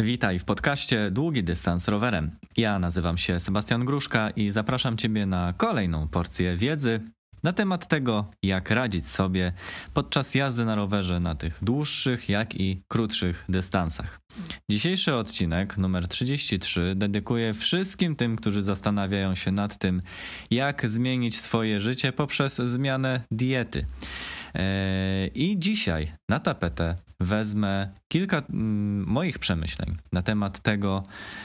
Witaj w podcaście Długi Dystans Rowerem. Ja nazywam się Sebastian Gruszka i zapraszam Ciebie na kolejną porcję wiedzy na temat tego, jak radzić sobie podczas jazdy na rowerze na tych dłuższych, jak i krótszych dystansach. Dzisiejszy odcinek, numer 33, dedykuję wszystkim tym, którzy zastanawiają się nad tym, jak zmienić swoje życie poprzez zmianę diety. E, I dzisiaj na tapetę wezmę kilka mm, moich przemyśleń na temat tego,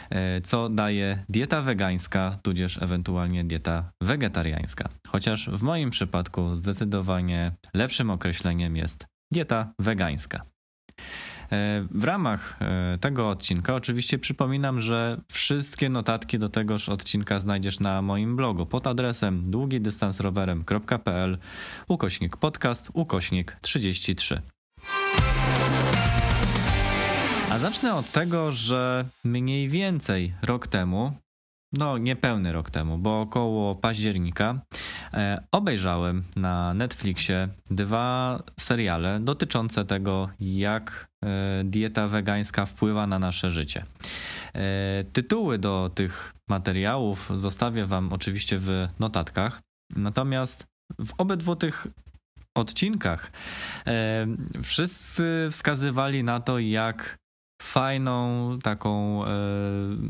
e, co daje dieta wegańska, tudzież ewentualnie dieta wegetariańska. Chociaż w moim przypadku zdecydowanie lepszym określeniem jest dieta wegańska. E, w ramach e, tego odcinka oczywiście przypominam, że wszystkie notatki do tegoż odcinka znajdziesz na moim blogu pod adresem długidystansrowerem.pl ukośnik podcast ukośnik 33. A zacznę od tego, że mniej więcej rok temu no niepełny rok temu, bo około października e, obejrzałem na Netflixie dwa seriale dotyczące tego, jak e, dieta wegańska wpływa na nasze życie. E, tytuły do tych materiałów zostawię Wam oczywiście w notatkach, natomiast w obydwu tych odcinkach wszyscy wskazywali na to, jak fajną, taką e,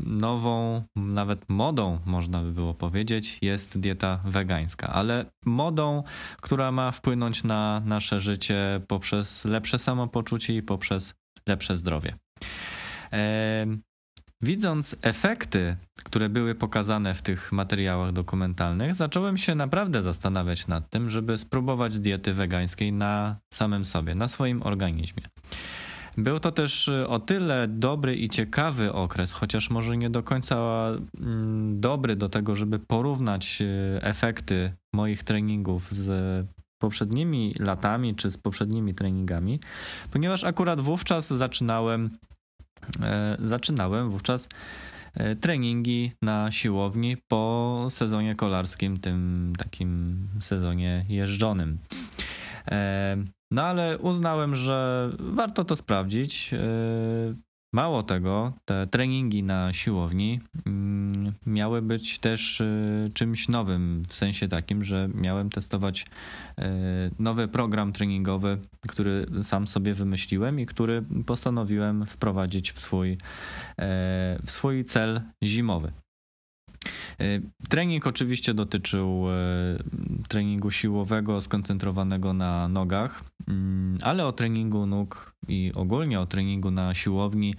nową, nawet modą, można by było powiedzieć, jest dieta wegańska, ale modą, która ma wpłynąć na nasze życie poprzez lepsze samopoczucie i poprzez lepsze zdrowie. E, widząc efekty, które były pokazane w tych materiałach dokumentalnych, zacząłem się naprawdę zastanawiać nad tym, żeby spróbować diety wegańskiej na samym sobie, na swoim organizmie. Był to też y, o tyle dobry i ciekawy okres, chociaż może nie do końca mm, dobry do tego, żeby porównać y, efekty moich treningów z poprzednimi latami czy z poprzednimi treningami, ponieważ akurat wówczas zaczynałem, e, zaczynałem wówczas e, treningi na siłowni po sezonie kolarskim, tym takim sezonie jeżdżonym. E, no ale uznałem, że warto to sprawdzić. E, mało tego, te treningi na siłowni mm, miały być też e, czymś nowym, w sensie takim, że miałem testować nowy program treningowy, który sam sobie wymyśliłem i który postanowiłem wprowadzić w swój, w swój cel zimowy. E, trening oczywiście dotyczył e, treningu siłowego skoncentrowanego na nogach, ale o treningu nóg i ogólnie o treningu na siłowni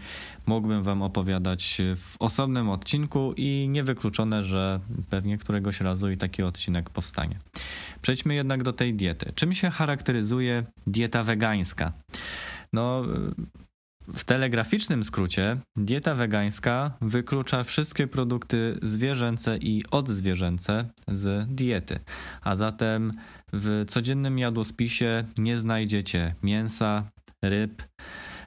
mógłbym Wam opowiadać w osobnym odcinku i niewykluczone, że pewnie któregoś razu i taki odcinek powstanie. Przejdźmy jednak do tej diety. Czym się charakteryzuje dieta wegańska? No, w telegraficznym skrócie, dieta wegańska wyklucza wszystkie produkty zwierzęce i odzwierzęce z diety, a zatem w codziennym jadłospisie nie znajdziecie mięsa, ryb,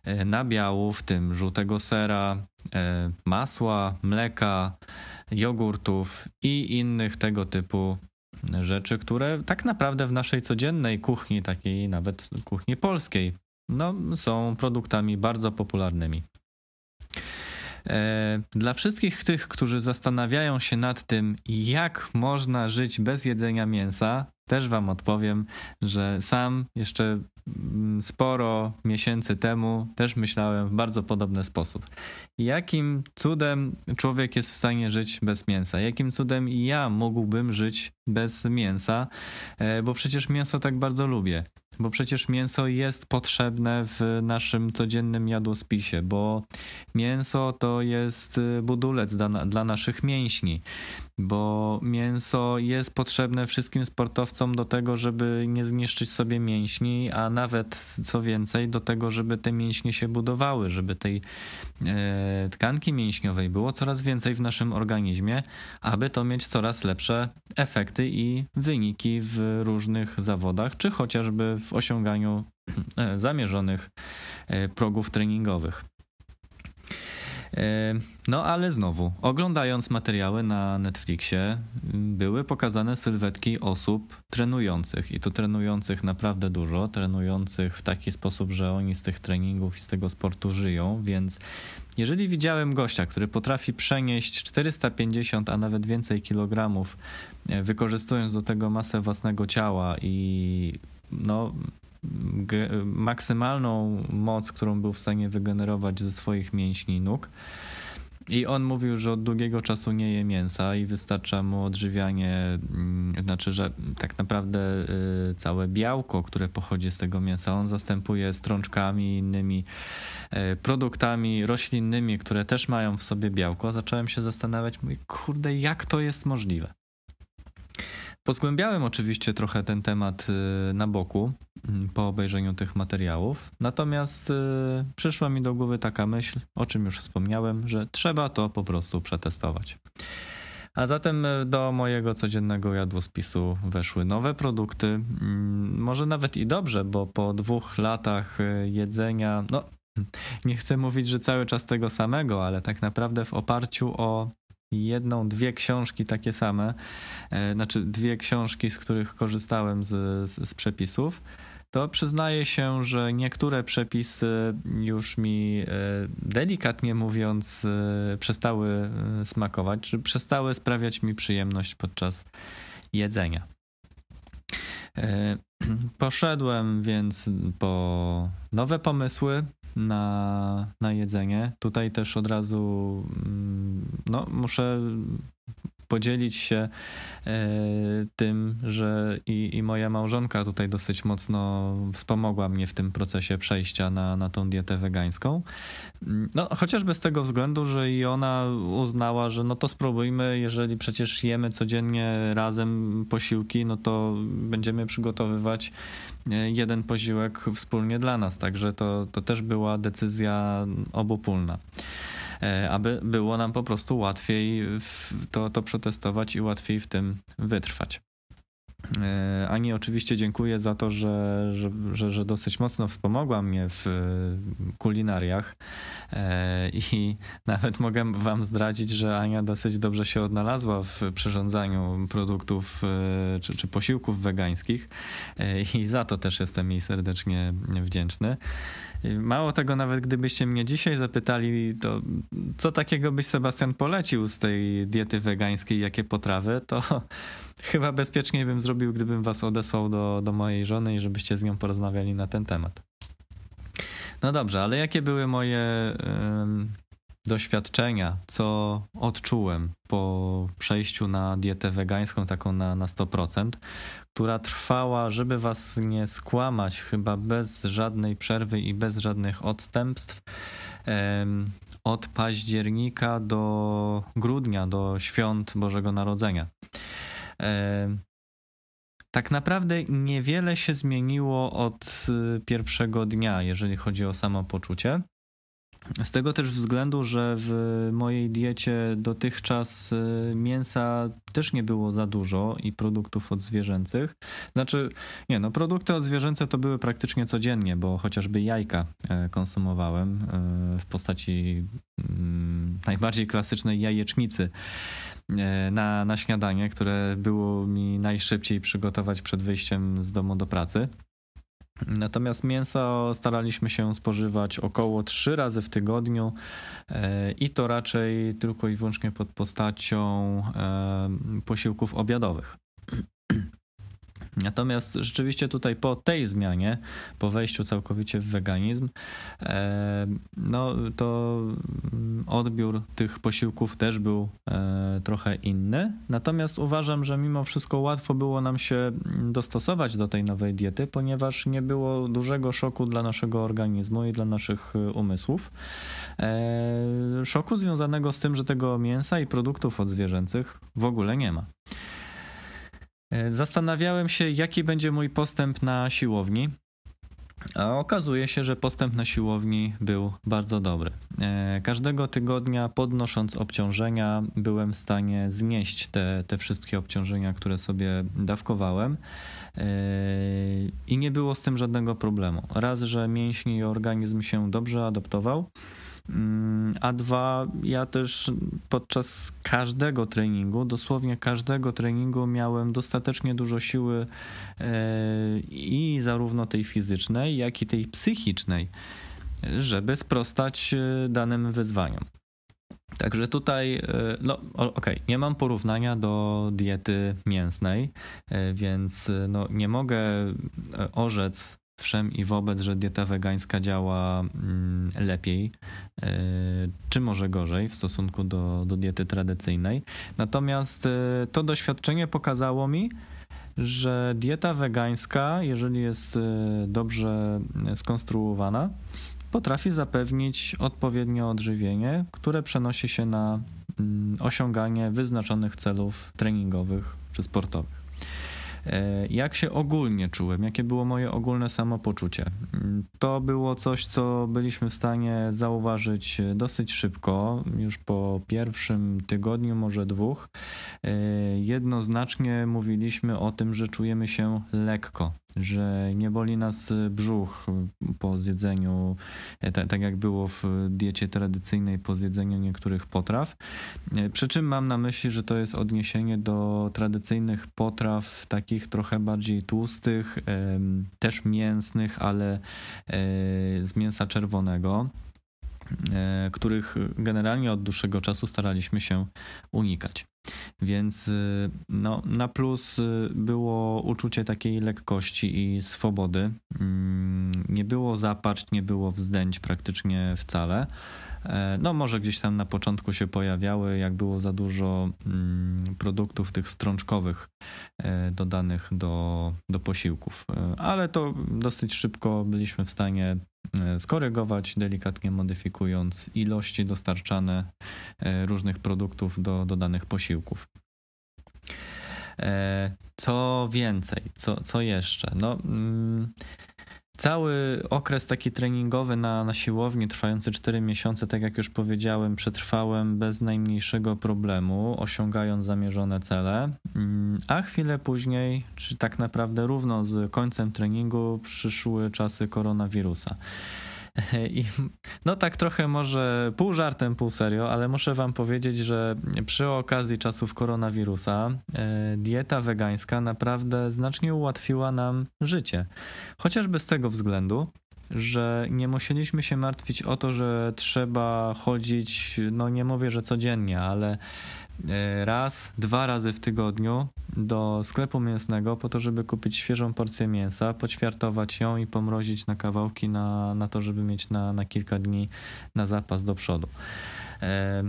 e, nabiału, w tym żółtego sera, e, masła, mleka, jogurtów i innych tego typu rzeczy, które tak naprawdę w naszej codziennej kuchni, takiej nawet kuchni polskiej, no, są produktami bardzo popularnymi. E, dla wszystkich tych, którzy zastanawiają się nad tym, jak można żyć bez jedzenia mięsa, też Wam odpowiem, że sam jeszcze mm, sporo miesięcy temu też myślałem w bardzo podobny sposób. Jakim cudem człowiek jest w stanie żyć bez mięsa? Jakim cudem ja mógłbym żyć bez mięsa? E, bo przecież mięso tak bardzo lubię bo przecież mięso jest potrzebne w naszym codziennym jadłospisie, bo mięso to jest y, budulec dla, dla naszych mięśni, bo mięso jest potrzebne wszystkim sportowcom do tego, żeby nie zniszczyć sobie mięśni, a nawet co więcej, do tego, żeby te mięśnie się budowały, żeby tej e, tkanki mięśniowej było coraz więcej w naszym organizmie, aby to mieć coraz lepsze efekty i wyniki w różnych zawodach, czy chociażby w osiąganiu e, zamierzonych e, progów treningowych. No ale znowu, oglądając materiały na Netflixie, były pokazane sylwetki osób trenujących i to trenujących naprawdę dużo, trenujących w taki sposób, że oni z tych treningów i z tego sportu żyją, więc jeżeli widziałem gościa, który potrafi przenieść 450, a nawet więcej kilogramów, e, wykorzystując do tego masę własnego ciała i no, maksymalną moc, którą był w stanie wygenerować ze swoich mięśni nóg. I on mówił, że od długiego czasu nie je mięsa i wystarcza mu odżywianie, mm, znaczy, że tak naprawdę y, całe białko, które pochodzi z tego mięsa, on zastępuje strączkami i innymi y, produktami roślinnymi, które też mają w sobie białko. Zacząłem się zastanawiać, mówię, kurde, jak to jest możliwe? Pozgłębiałem oczywiście trochę ten temat y, na boku mm, po obejrzeniu tych materiałów, natomiast y, przyszła mi do głowy taka myśl, o czym już wspomniałem, że trzeba to po prostu przetestować. A zatem y, do mojego codziennego jadłospisu weszły nowe produkty. Mm, może nawet i dobrze, bo po dwóch latach jedzenia, no nie chcę mówić, że cały czas tego samego, ale tak naprawdę w oparciu o jedną, dwie książki takie same, e, znaczy dwie książki, z których korzystałem z, z, z przepisów, to przyznaję się, że niektóre przepisy już mi e, delikatnie mówiąc e, przestały smakować, czy przestały sprawiać mi przyjemność podczas jedzenia. Poszedłem więc po nowe pomysły, na, na jedzenie. Tutaj też od razu mm, no, muszę podzielić się e, tym, że i, i moja małżonka tutaj dosyć mocno wspomogła mnie w tym procesie przejścia na, na tą dietę wegańską. No, chociażby z tego względu, że i ona uznała, że no to spróbujmy, jeżeli przecież jemy codziennie razem posiłki, no to będziemy przygotowywać e, jeden posiłek wspólnie dla nas. Także to, to też była decyzja obopólna. E, aby było nam po prostu łatwiej to, to przetestować i łatwiej w tym wytrwać. E, Ani oczywiście dziękuję za to, że, że, że, dosyć mocno wspomogła mnie w kulinariach e, i nawet mogę wam zdradzić, że Ania dosyć dobrze się odnalazła w przyrządzaniu produktów czy, czy posiłków wegańskich i za to też jestem jej serdecznie wdzięczny. Mało tego, nawet gdybyście mnie dzisiaj zapytali, to co takiego byś Sebastian polecił z tej diety wegańskiej, jakie potrawy, to chyba bezpieczniej bym zrobił, gdybym was odesłał do, do mojej żony i żebyście z nią porozmawiali na ten temat. No dobrze, ale jakie były moje doświadczenia, co odczułem po przejściu na dietę wegańską, taką na, na 100%, która trwała, żeby was nie skłamać, chyba bez żadnej przerwy i bez żadnych odstępstw. Od października do grudnia, do świąt Bożego Narodzenia. Tak naprawdę niewiele się zmieniło od y, pierwszego dnia, jeżeli chodzi o samopoczucie. Z tego też względu, że w mojej diecie dotychczas y, mięsa też nie było za dużo i produktów odzwierzęcych. Znaczy, nie, no produkty odzwierzęce to były praktycznie codziennie, bo chociażby jajka e, konsumowałem e, w postaci mm, najbardziej klasycznej jajecznicy na, na śniadanie, które było mi najszybciej przygotować przed wyjściem z domu do pracy. Natomiast mięso staraliśmy się spożywać około 3 razy w tygodniu e, i to raczej tylko i wyłącznie pod postacią e, posiłków obiadowych. Natomiast rzeczywiście tutaj po tej zmianie, po wejściu całkowicie w weganizm, e, no to odbiór tych posiłków też był e, trochę inny. Natomiast uważam, że mimo wszystko łatwo było nam się dostosować do tej nowej diety, ponieważ nie było dużego szoku dla naszego organizmu i dla naszych umysłów. E, szoku związanego z tym, że tego mięsa i produktów odzwierzęcych w ogóle nie ma. E, zastanawiałem się, jaki będzie mój postęp na siłowni. A okazuje się, że postęp na siłowni był bardzo dobry. E, każdego tygodnia podnosząc obciążenia, byłem w stanie znieść te, te wszystkie obciążenia, które sobie dawkowałem. E, I nie było z tym żadnego problemu. Raz, że mięśnie i organizm się dobrze adaptował, a dwa, ja też podczas każdego treningu, dosłownie każdego treningu miałem dostatecznie dużo siły e, i zarówno tej fizycznej, jak i tej psychicznej, żeby sprostać e, danym wyzwaniom. Także tutaj, e, no okej, okay, nie mam porównania do diety mięsnej, więc no, nie mogę orzec wszem i wobec, że dieta wegańska działa mm, lepiej, e, czy może gorzej w stosunku do, do diety tradycyjnej. Natomiast e, to doświadczenie pokazało mi, że dieta wegańska, jeżeli jest e, dobrze skonstruowana, potrafi zapewnić odpowiednie odżywienie, które przenosi się na mm, osiąganie wyznaczonych celów treningowych czy sportowych. E, jak się ogólnie czułem, jakie było moje ogólne samopoczucie? Mm, to było coś, co byliśmy w stanie zauważyć dosyć szybko, już po pierwszym tygodniu, może dwóch. E, jednoznacznie mówiliśmy o tym, że czujemy się lekko, że nie boli nas brzuch po zjedzeniu, e, tak, jak było w diecie tradycyjnej po zjedzeniu niektórych potraw. E, przy czym mam na myśli, że to jest odniesienie do tradycyjnych potraw, takich trochę bardziej tłustych, też mięsnych, ale e, z mięsa czerwonego których generalnie od dłuższego czasu staraliśmy się unikać. Więc y, no, na plus y, było uczucie takiej lekkości i swobody. Mm, nie było zapaść, nie było wzdęć praktycznie wcale. E, no, może gdzieś tam na początku się pojawiały, jak było za dużo mm, produktów tych strączkowych e, dodanych do, do posiłków, e, ale to dosyć szybko byliśmy w stanie skorygować, delikatnie modyfikując ilości dostarczane różnych produktów do, do danych posiłków. Co więcej, co, co jeszcze? No. Mm, Cały okres taki treningowy na, na siłowni, trwający 4 miesiące, tak jak już powiedziałem, przetrwałem bez najmniejszego problemu, osiągając zamierzone cele. Mm, a chwilę później, czy tak naprawdę równo z końcem treningu, przyszły czasy koronawirusa. I no tak trochę może pół żartem, pół serio, ale muszę wam powiedzieć, że przy okazji czasów koronawirusa e, dieta wegańska naprawdę znacznie ułatwiła nam życie. Chociażby z tego względu, że nie musieliśmy się martwić o to, że trzeba chodzić, no nie mówię, że codziennie, ale raz, dwa razy w tygodniu do sklepu mięsnego po to, żeby kupić świeżą porcję mięsa, poćwiartować ją i pomrozić na kawałki na, na to, żeby mieć na, na kilka dni na zapas do przodu. E,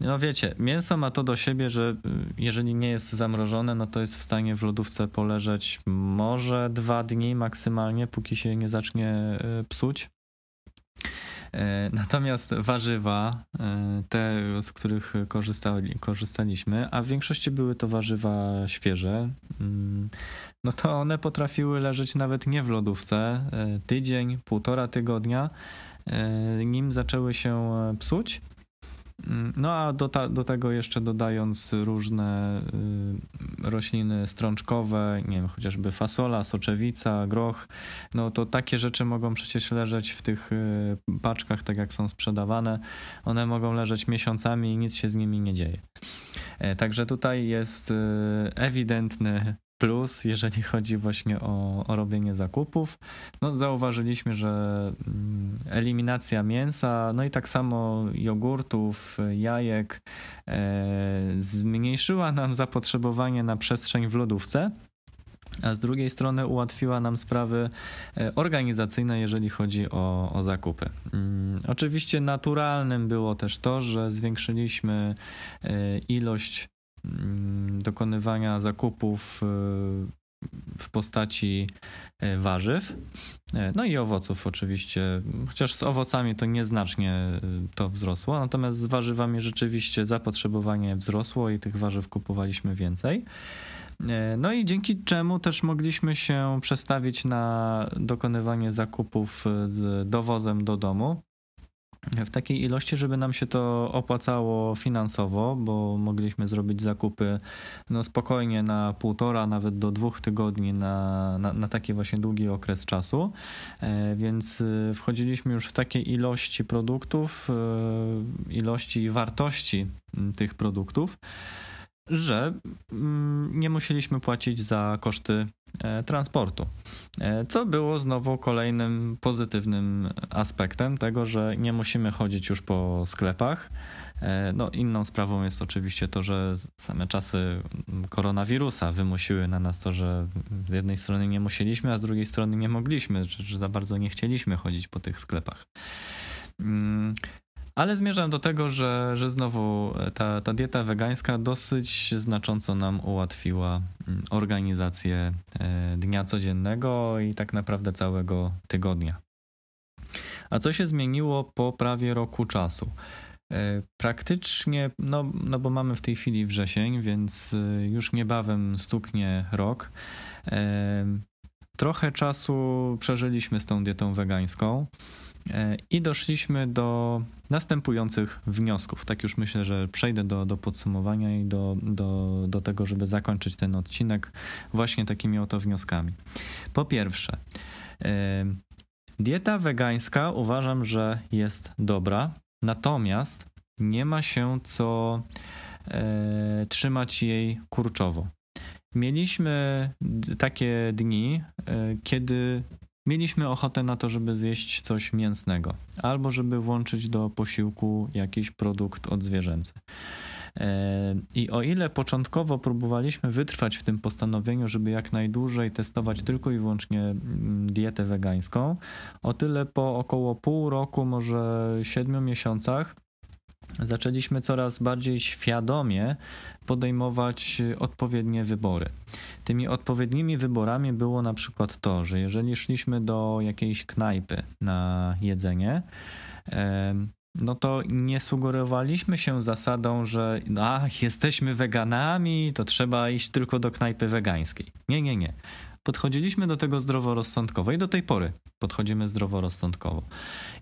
no wiecie, mięso ma to do siebie, że y, jeżeli nie jest zamrożone, no to jest w stanie w lodówce poleżeć może dwa dni maksymalnie, póki się nie zacznie y, psuć. E, natomiast warzywa, e, te z których korzystali, korzystaliśmy, a w większości były to warzywa świeże, mm, no to one potrafiły leżeć nawet nie w lodówce e, tydzień, półtora tygodnia, nim zaczęły się psuć. No a do, ta, do tego jeszcze dodając różne y, rośliny strączkowe, nie wiem, chociażby fasola, soczewica, groch, no to takie rzeczy mogą przecież leżeć w tych y, paczkach, tak jak są sprzedawane. One mogą leżeć miesiącami i nic się z nimi nie dzieje. E, także tutaj jest y, ewidentny plus, jeżeli chodzi właśnie o, o robienie zakupów. No, zauważyliśmy, że mm, eliminacja mięsa, no i tak samo jogurtów, jajek e, zmniejszyła nam zapotrzebowanie na przestrzeń w lodówce. A z drugiej strony ułatwiła nam sprawy e, organizacyjne, jeżeli chodzi o, o zakupy. Mm, oczywiście naturalnym było też to, że zwiększyliśmy e, ilość dokonywania zakupów e, w postaci e, warzyw, e, no i owoców oczywiście, chociaż z owocami to nieznacznie to wzrosło, natomiast z warzywami rzeczywiście zapotrzebowanie wzrosło i tych warzyw kupowaliśmy więcej. No i dzięki czemu też mogliśmy się przestawić na dokonywanie zakupów z dowozem do domu, w takiej ilości, żeby nam się to opłacało finansowo, bo mogliśmy zrobić zakupy no spokojnie na półtora, nawet do dwóch tygodni na, na, na taki właśnie długi okres czasu. E, więc e, wchodziliśmy już w takiej ilości produktów, e, ilości i wartości tych produktów, że nie musieliśmy płacić za koszty transportu. E, co było znowu kolejnym pozytywnym aspektem tego, że nie musimy chodzić już po sklepach. E, no, inną sprawą jest oczywiście to, że same czasy koronawirusa wymusiły na nas to, że z jednej strony nie musieliśmy, a z drugiej strony nie mogliśmy, że za bardzo nie chcieliśmy chodzić po tych sklepach. Ale zmierzam do tego, że, że znowu ta, ta dieta wegańska dosyć znacząco nam ułatwiła mm, organizację e, dnia codziennego i tak naprawdę całego tygodnia. A co się zmieniło po prawie roku czasu? E, praktycznie, no, no bo mamy w tej chwili wrzesień, więc e, już niebawem stuknie rok. Trochę czasu przeżyliśmy z tą dietą wegańską. E, I doszliśmy do następujących wniosków. Tak już myślę, że przejdę do, do podsumowania i do, do, do tego, żeby zakończyć ten odcinek właśnie takimi oto wnioskami. Po pierwsze, e, dieta wegańska uważam, że jest dobra, natomiast nie ma się co e, trzymać jej kurczowo. Mieliśmy takie dni, kiedy mieliśmy ochotę na to, żeby zjeść coś mięsnego, albo żeby włączyć do posiłku jakiś produkt odzwierzęcy. E, I o ile początkowo próbowaliśmy wytrwać w tym postanowieniu, żeby jak najdłużej testować tylko i wyłącznie dietę wegańską, o tyle po około pół roku, może siedmiu miesiącach, zaczęliśmy coraz bardziej świadomie podejmować odpowiednie wybory. Tymi odpowiednimi wyborami było na przykład to, że jeżeli szliśmy do jakiejś knajpy na jedzenie, no to nie sugerowaliśmy się zasadą, że a, jesteśmy weganami, to trzeba iść tylko do knajpy wegańskiej. Nie, nie, nie. Podchodziliśmy do tego zdroworozsądkowo i do tej pory podchodzimy zdroworozsądkowo.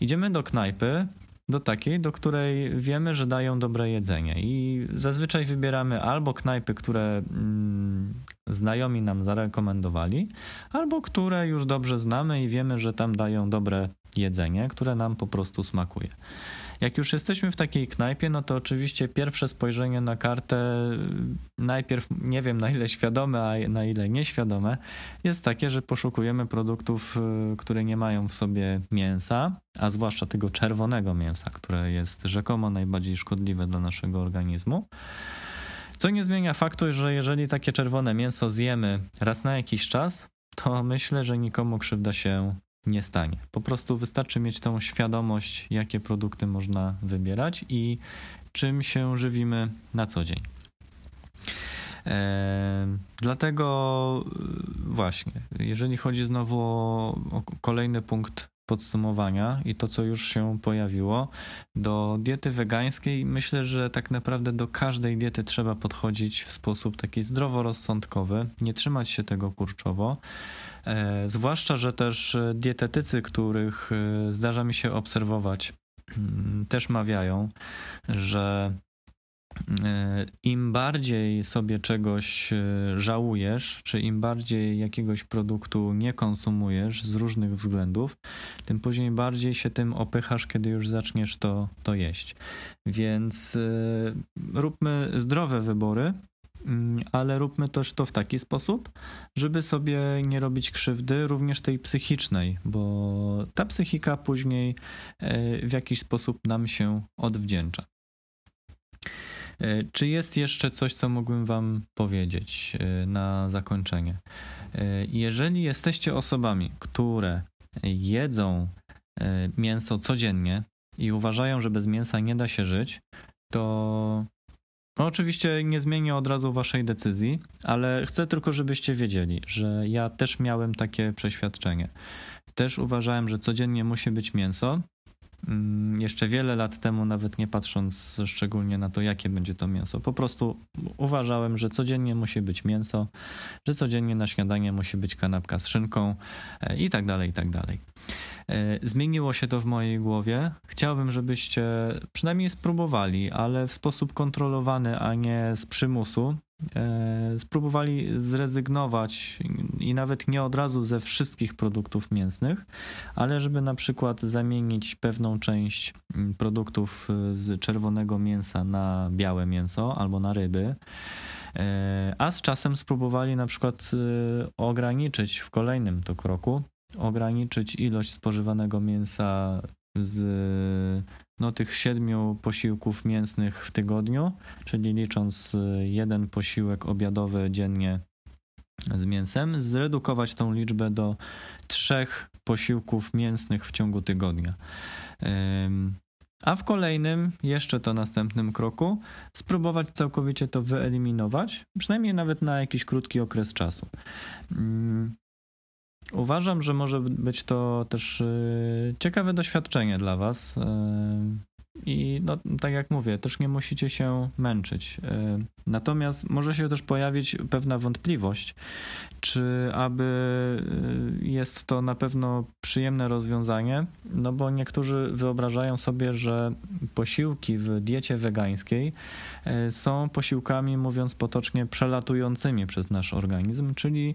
Idziemy do knajpy, do takiej, do której wiemy, że dają dobre jedzenie. I zazwyczaj wybieramy albo knajpy, które mm, znajomi nam zarekomendowali, albo które już dobrze znamy i wiemy, że tam dają dobre jedzenie, które nam po prostu smakuje. Jak już jesteśmy w takiej knajpie, no to oczywiście pierwsze spojrzenie na kartę, najpierw nie wiem na ile świadome, a na ile nieświadome, jest takie, że poszukujemy produktów, y, które nie mają w sobie mięsa, a zwłaszcza tego czerwonego mięsa, które jest rzekomo najbardziej szkodliwe dla naszego organizmu. Co nie zmienia faktu, że jeżeli takie czerwone mięso zjemy raz na jakiś czas, to myślę, że nikomu krzywda się nie stanie. Po prostu wystarczy mieć tą świadomość, jakie produkty można wybierać i czym się żywimy na co dzień. E, dlatego e, właśnie, jeżeli chodzi znowu o, o kolejny punkt podsumowania i to, co już się pojawiło, do diety wegańskiej myślę, że tak naprawdę do każdej diety trzeba podchodzić w sposób taki zdroworozsądkowy, nie trzymać się tego kurczowo. E, zwłaszcza, że też dietetycy, których e, zdarza mi się obserwować, mm, też mawiają, że e, im bardziej sobie czegoś żałujesz, czy im bardziej jakiegoś produktu nie konsumujesz z różnych względów, tym później bardziej się tym opychasz, kiedy już zaczniesz to, to jeść. Więc róbmy zdrowe wybory, ale róbmy też to w taki sposób, żeby sobie nie robić krzywdy, również tej psychicznej, bo ta psychika później e, w jakiś sposób nam się odwdzięcza. E, czy jest jeszcze coś, co mógłbym Wam powiedzieć e, na zakończenie? Jeżeli jesteście osobami, które jedzą mięso codziennie i uważają, że bez mięsa nie da się żyć, to no, oczywiście nie zmienię od razu waszej decyzji, ale chcę tylko, żebyście wiedzieli, że ja też miałem takie przeświadczenie. Też uważałem, że codziennie musi być mięso, jeszcze wiele lat temu, nawet nie patrząc szczególnie na to, jakie będzie to mięso. Po prostu uważałem, że codziennie musi być mięso, że codziennie na śniadanie musi być kanapka z szynką e, i tak dalej, i tak dalej. E, zmieniło się to w mojej głowie. Chciałbym, żebyście przynajmniej spróbowali, ale w sposób kontrolowany, a nie z przymusu. E, spróbowali zrezygnować i nawet nie od razu ze wszystkich produktów mięsnych, ale żeby na przykład zamienić pewną część mm, produktów e, z czerwonego mięsa na białe mięso albo na ryby. A z czasem spróbowali na przykład ograniczyć w kolejnym to kroku ograniczyć ilość spożywanego mięsa z no, tych siedmiu posiłków mięsnych w tygodniu, czyli licząc jeden posiłek obiadowy dziennie z mięsem, zredukować tą liczbę do trzech posiłków mięsnych w ciągu tygodnia. A w kolejnym, jeszcze to następnym kroku, spróbować całkowicie to wyeliminować, przynajmniej nawet na jakiś krótki okres czasu. Uważam, że może być to też y, ciekawe doświadczenie dla Was. Y, I no, tak jak mówię, też nie musicie się męczyć. Y, natomiast może się też pojawić pewna wątpliwość, czy aby jest to na pewno przyjemne rozwiązanie, no bo niektórzy wyobrażają sobie, że posiłki w diecie wegańskiej są posiłkami, mówiąc potocznie, przelatującymi przez nasz organizm, czyli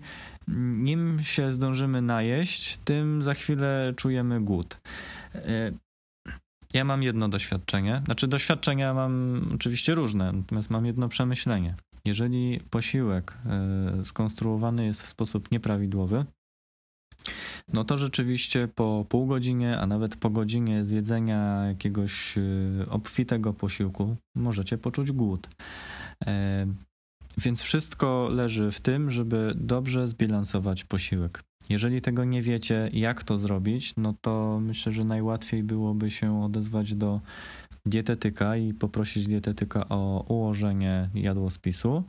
nim się zdążymy najeść, tym za chwilę czujemy głód. E, ja mam jedno doświadczenie, znaczy doświadczenia mam oczywiście różne, natomiast mam jedno przemyślenie. Jeżeli posiłek e, skonstruowany jest w sposób nieprawidłowy, no to rzeczywiście po pół godzinie, a nawet po godzinie zjedzenia jakiegoś e, obfitego posiłku możecie poczuć głód. Więc wszystko leży w tym, żeby dobrze zbilansować posiłek. Jeżeli tego nie wiecie, jak to zrobić, no to myślę, że najłatwiej byłoby się odezwać do dietetyka i poprosić dietetyka o ułożenie jadłospisu.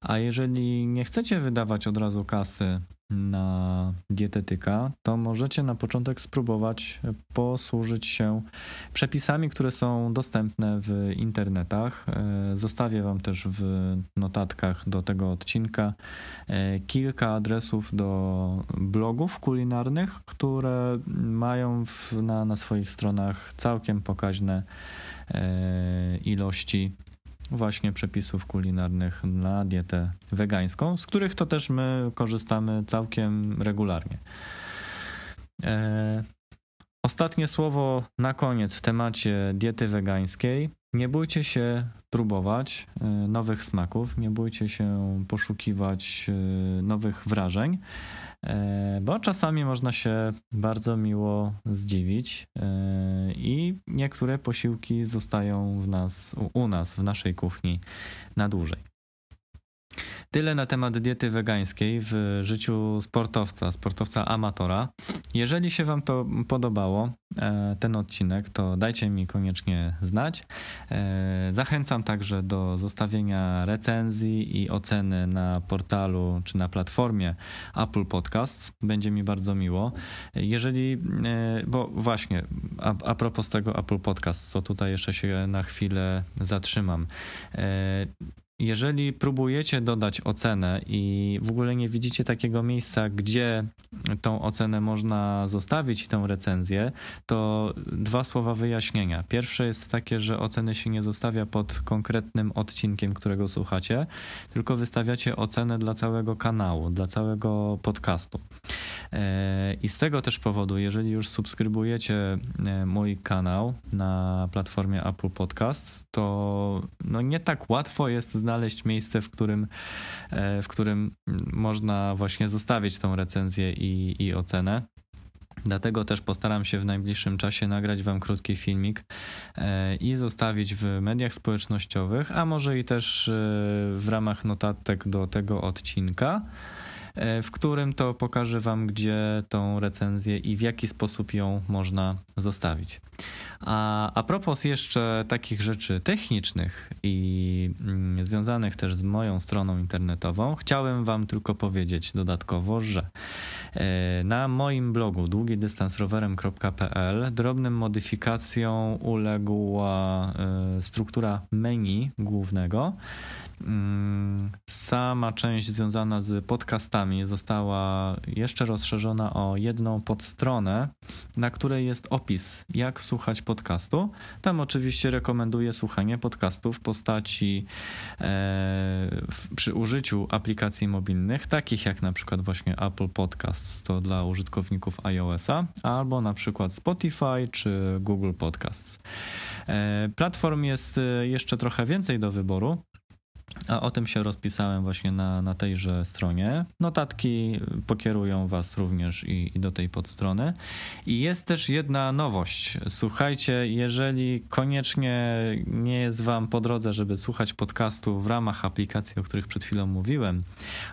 A jeżeli nie chcecie wydawać od razu kasy na dietetyka, to możecie na początek spróbować posłużyć się przepisami, które są dostępne w internetach. E, zostawię Wam też w notatkach do tego odcinka e, kilka adresów do blogów kulinarnych, które mają w, na, na swoich stronach całkiem pokaźne e, ilości właśnie przepisów kulinarnych na dietę wegańską, z których to też my korzystamy całkiem regularnie. E, ostatnie słowo na koniec w temacie diety wegańskiej. Nie bójcie się próbować e, nowych smaków, nie bójcie się poszukiwać e, nowych wrażeń. E, bo czasami można się bardzo miło zdziwić e, i niektóre posiłki zostają w nas, u nas, w naszej kuchni na dłużej. Tyle na temat diety wegańskiej w życiu sportowca, sportowca amatora. Jeżeli się Wam to podobało, e, ten odcinek, to dajcie mi koniecznie znać. E, zachęcam także do zostawienia recenzji i oceny na portalu czy na platformie Apple Podcasts. Będzie mi bardzo miło. Jeżeli, e, bo właśnie, a, a propos tego Apple Podcasts, co tutaj jeszcze się na chwilę zatrzymam jeżeli próbujecie dodać ocenę i w ogóle nie widzicie takiego miejsca, gdzie tą ocenę można zostawić i tę recenzję, to dwa słowa wyjaśnienia. Pierwsze jest takie, że oceny się nie zostawia pod konkretnym odcinkiem, którego słuchacie, tylko wystawiacie ocenę dla całego kanału, dla całego podcastu. E, I z tego też powodu, jeżeli już subskrybujecie e, mój kanał na platformie Apple Podcasts, to no nie tak łatwo jest znaleźć miejsce, w którym, e, w którym można właśnie zostawić tą recenzję i, i ocenę. Dlatego też postaram się w najbliższym czasie nagrać Wam krótki filmik i zostawić w mediach społecznościowych, a może i też w ramach notatek do tego odcinka. E, w którym to pokażę Wam, gdzie tą recenzję i w jaki sposób ją można zostawić. A, a propos jeszcze takich rzeczy technicznych i mm, związanych też z moją stroną internetową, chciałem Wam tylko powiedzieć dodatkowo, że e, na moim blogu długidystansrowerem.pl drobnym modyfikacjom uległa e, struktura menu głównego. Mm, sama część związana z podcastami została jeszcze rozszerzona o jedną podstronę, na której jest opis, jak słuchać podcastu. Tam oczywiście rekomenduję słuchanie podcastu w postaci e, przy użyciu aplikacji mobilnych, takich jak na przykład właśnie Apple Podcasts, to dla użytkowników iOS-a, albo na przykład Spotify czy Google Podcasts. E, platform jest e, jeszcze trochę więcej do wyboru. A o tym się rozpisałem właśnie na, na tejże stronie. Notatki pokierują Was również i, i, do tej podstrony. I jest też jedna nowość. Słuchajcie, jeżeli koniecznie nie jest Wam po drodze, żeby słuchać podcastu w ramach aplikacji, o których przed chwilą mówiłem,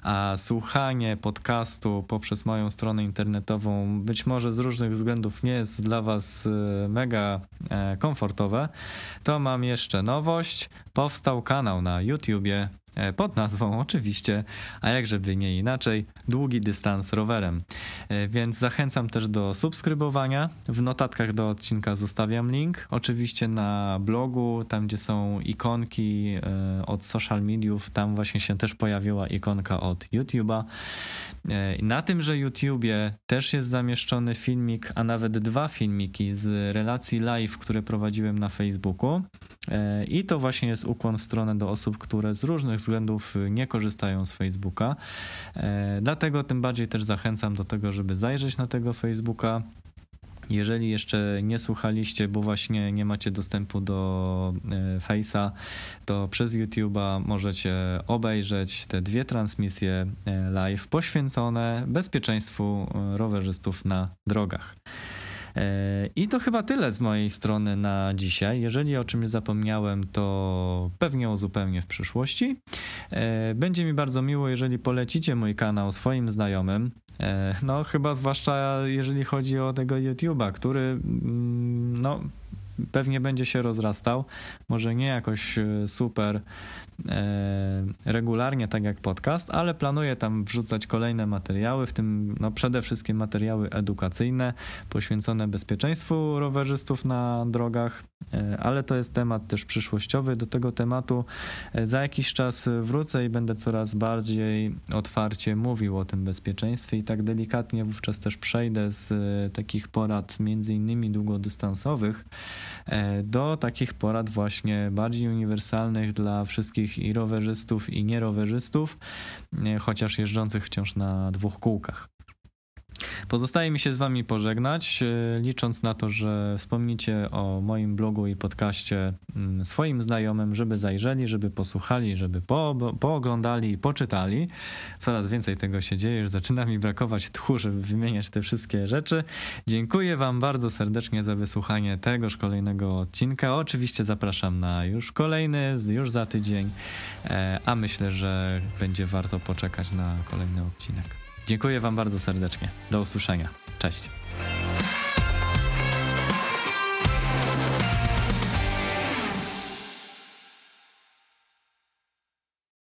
a słuchanie podcastu poprzez moją stronę internetową być może z różnych względów nie jest dla Was e, mega e, komfortowe, to mam jeszcze nowość. Powstał kanał na YouTubie E, pod nazwą oczywiście, a jakżeby nie inaczej, długi dystans rowerem. E, więc zachęcam też do subskrybowania. W notatkach do odcinka zostawiam link. Oczywiście na blogu, tam gdzie są ikonki e, od social mediów, tam właśnie się też pojawiła ikonka od YouTube'a. Na tymże YouTubie też jest zamieszczony filmik, a nawet dwa filmiki z relacji live, które prowadziłem na Facebooku. I to właśnie jest ukłon w stronę do osób, które z różnych względów nie korzystają z Facebooka. E, dlatego tym bardziej też zachęcam do tego, żeby zajrzeć na tego Facebooka. Jeżeli jeszcze nie słuchaliście, bo właśnie nie macie dostępu do e, Face'a, to przez YouTube'a możecie obejrzeć te dwie transmisje e, live poświęcone bezpieczeństwu rowerzystów na drogach. E, I to chyba tyle z mojej strony na dzisiaj. Jeżeli o czymś zapomniałem, to pewnie uzupełnię w przyszłości. E, będzie mi bardzo miło, jeżeli polecicie mój kanał swoim znajomym. E, no, chyba zwłaszcza jeżeli chodzi o tego YouTube'a, który mm, no, pewnie będzie się rozrastał. Może nie jakoś super regularnie, tak jak podcast, ale planuję tam wrzucać kolejne materiały, w tym no, przede wszystkim materiały edukacyjne poświęcone bezpieczeństwu rowerzystów na drogach, e, ale to jest temat też przyszłościowy. Do tego tematu e, za jakiś czas wrócę i będę coraz bardziej otwarcie mówił o tym bezpieczeństwie i tak delikatnie wówczas też przejdę z takich porad między innymi długodystansowych do takich porad właśnie bardziej uniwersalnych dla wszystkich i rowerzystów, i nierowerzystów, chociaż jeżdżących wciąż na dwóch kółkach. Pozostaje mi się z Wami pożegnać, e, licząc na to, że wspomnicie o moim blogu i podcaście mm, swoim znajomym, żeby zajrzeli, żeby posłuchali, żeby po, pooglądali i poczytali. Coraz więcej tego się dzieje, już zaczyna mi brakować tchu, żeby wymieniać te wszystkie rzeczy. Dziękuję Wam bardzo serdecznie za wysłuchanie tegoż kolejnego odcinka. Oczywiście zapraszam na już kolejny, już za tydzień, e, a myślę, że będzie warto poczekać na kolejny odcinek. Dziękuję Wam bardzo serdecznie. Do usłyszenia. Cześć.